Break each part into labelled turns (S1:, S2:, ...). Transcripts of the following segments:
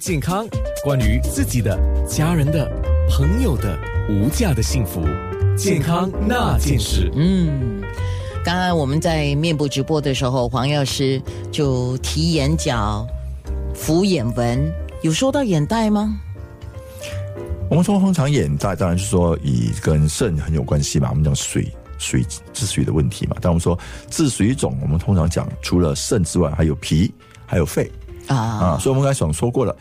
S1: 健康，关于自己的、家人的、朋友的无价的幸福，健康那件事。
S2: 嗯，刚刚我们在面部直播的时候，黄药师就提眼角、敷眼纹，有说到眼袋吗？
S3: 我们说通常眼袋，当然是说以跟肾很有关系嘛，我们讲水水治水的问题嘛。但我们说治水肿，我们通常讲除了肾之外，还有脾，还有肺
S2: 啊
S3: 啊。所以我们刚才想说过了，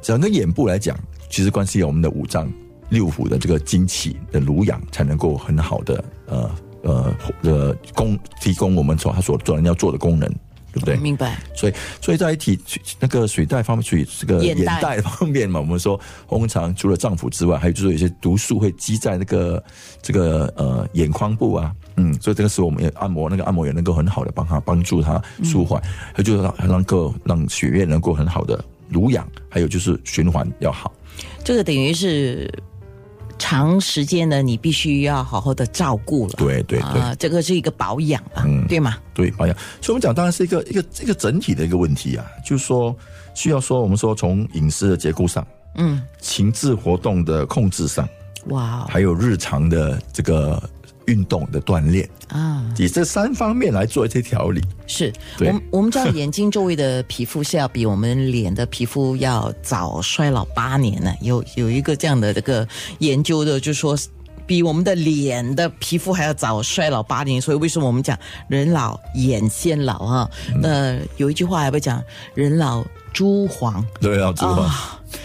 S3: 整个眼部来讲，其实关系有我们的五脏六腑的这个精气的濡养，才能够很好的呃呃呃供提供我们所他所做人要做的功能。对不对？
S2: 明白。
S3: 所以，所以在体那个水袋方面，水这个
S2: 眼
S3: 袋方面嘛，我们说通常除了脏腑之外，还有就是有些毒素会积在那个这个呃眼眶部啊，嗯，所以这个时候我们也按摩那个按摩也能够很好的帮他帮助他舒缓，还有就是让能够让血液能够很好的濡养，还有就是循环要好。
S2: 这个等于是。长时间呢，你必须要好好的照顾了。
S3: 对对对，
S2: 这个是一个保养啊，对吗？
S3: 对保养，所以我们讲当然是一个一个一个整体的一个问题啊，就是说需要说我们说从饮食的结构上，嗯，情志活动的控制上，哇，还有日常的这个。运动的锻炼啊，以这三方面来做一些调理。
S2: 是，我们我们知道眼睛周围的皮肤是要比我们脸的皮肤要早衰老八年呢。有有一个这样的这个研究的，就说比我们的脸的皮肤还要早衰老八年。所以为什么我们讲人老眼先老啊？那有一句话还会讲人老珠黄，
S3: 对，啊珠黄。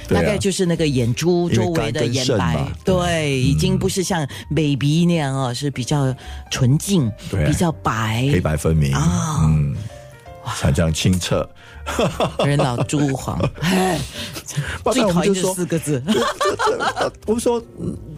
S2: 大概就是那个眼珠周围的眼白，对，已经不是像 baby 那样哦，是比较纯净，比较白，
S3: 黑白分明啊，嗯，哇，这样清澈，
S2: 人老珠黄，最讨厌这四个字。
S3: 我们说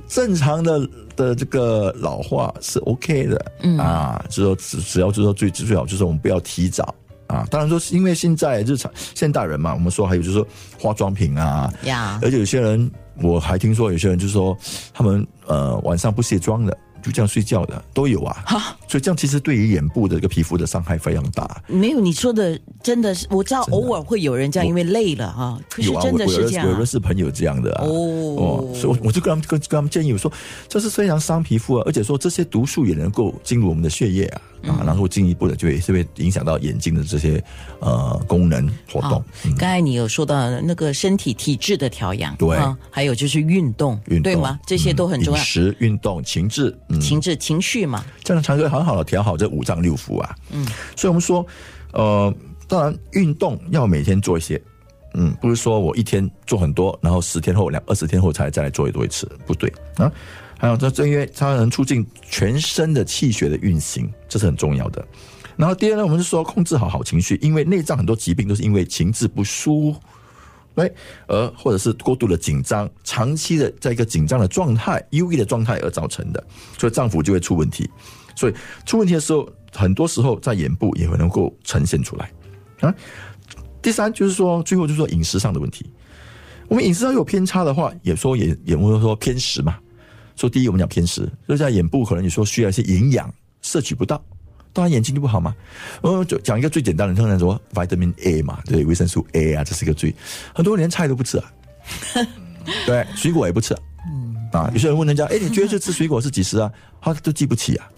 S3: 正常的的这个老化是 OK 的，嗯啊，就说只只要就说最最好就是我们不要提早。啊，当然说是因为现在日常现代人嘛，我们说还有就是说化妆品啊，呀，而且有些人我还听说有些人就是说他们呃晚上不卸妆的。就这样睡觉的都有啊，所以这样其实对于眼部的这个皮肤的伤害非常大。
S2: 没有你说的真的是，我知道偶尔会有人这样，因为累了啊。
S3: 有啊，我
S2: 有
S3: 有认识朋友这样的啊。哦，所以我就跟他们跟跟他们建议我说，这是非常伤皮肤啊，而且说这些毒素也能够进入我们的血液啊啊，然后进一步的就会是会影响到眼睛的这些呃功能活动。
S2: 刚才你有说到那个身体体质的调养，
S3: 对，
S2: 还有就是运动，对吗？这些都很重要。
S3: 饮食、运动、情志。
S2: 情志情绪嘛，
S3: 这样才可以很好的调好这五脏六腑啊。嗯，所以我们说，呃，当然运动要每天做一些，嗯，不是说我一天做很多，然后十天后两二十天后才再来做一做一次，不对啊。还有这正因为它能促进全身的气血的运行，这是很重要的。然后第二呢，我们是说控制好好情绪，因为内脏很多疾病都是因为情志不舒。对，而或者是过度的紧张，长期的在一个紧张的状态、忧郁的状态而造成的，所以脏腑就会出问题。所以出问题的时候，很多时候在眼部也会能够呈现出来啊。第三就是说，最后就是说饮食上的问题。我们饮食上有偏差的话，也说也也会说偏食嘛。说第一，我们讲偏食，就在眼部可能你说需要一些营养摄取不到。当然眼睛就不好吗？我就讲一个最简单的，通常说 vitamin A 嘛，对，维生素 A 啊，这是一个最很多人连菜都不吃啊，对，水果也不吃，嗯啊，有些人问人家，哎，你觉得这吃水果是几时啊？他都记不起啊，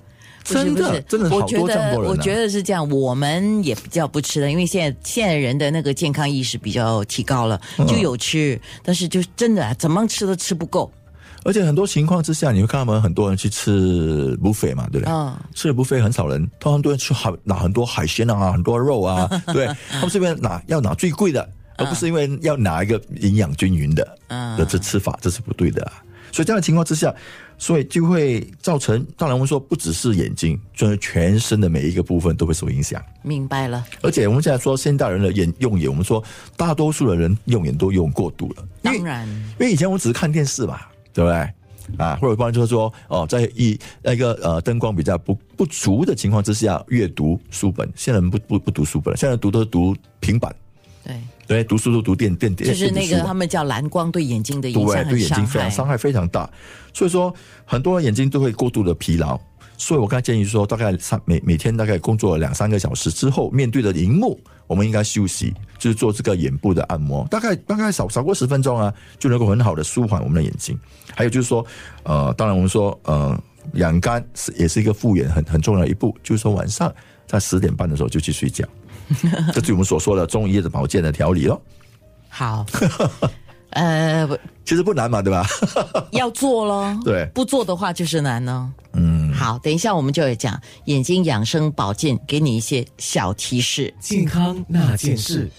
S3: 真的真的好多这么多人。
S2: 我觉得是这样，我们也比较不吃的，因为现在现在人的那个健康意识比较提高了，就有吃，但是就真的怎么吃都吃不够。
S3: 而且很多情况之下，你会看到们很多人去吃 buffet 嘛，对不对？嗯。吃了 buffet 很少人，通常都会吃海拿很多海鲜啊，很多肉啊，对。他们这边拿要拿最贵的，而不是因为要拿一个营养均匀的。嗯。的这吃法，这是不对的。所以这样的情况之下，所以就会造成，当然我们说不只是眼睛，就是全身的每一个部分都会受影响。
S2: 明白了。
S3: 而且我们现在说现代人的眼用眼，我们说大多数的人用眼都用过度了。
S2: 当然。
S3: 因为以前我们只是看电视嘛。对不对？啊，或者不然就是说，哦，在一那个呃灯光比较不不足的情况之下，阅读书本。现在人不不不读书本了，现在读都是读平板。
S2: 对
S3: 对，读书都读电电电。
S2: 就是那个他们叫蓝光对眼睛的影响
S3: 对对眼睛非常伤害非常大。所以说，很多人眼睛都会过度的疲劳。所以我刚才建议说，大概三每每天大概工作两三个小时之后，面对着荧幕，我们应该休息，就是做这个眼部的按摩，大概大概少少过十分钟啊，就能够很好的舒缓我们的眼睛。还有就是说，呃，当然我们说，呃，养肝是也是一个复原很很重要的一步，就是说晚上在十点半的时候就去睡觉，这就是我们所说的中医的保健的调理咯。
S2: 好，呃，不
S3: 其实不难嘛，对吧？
S2: 要做咯，
S3: 对
S2: 不做的话就是难呢。好，等一下我们就会讲眼睛养生保健，给你一些小提示。
S1: 健康那件事。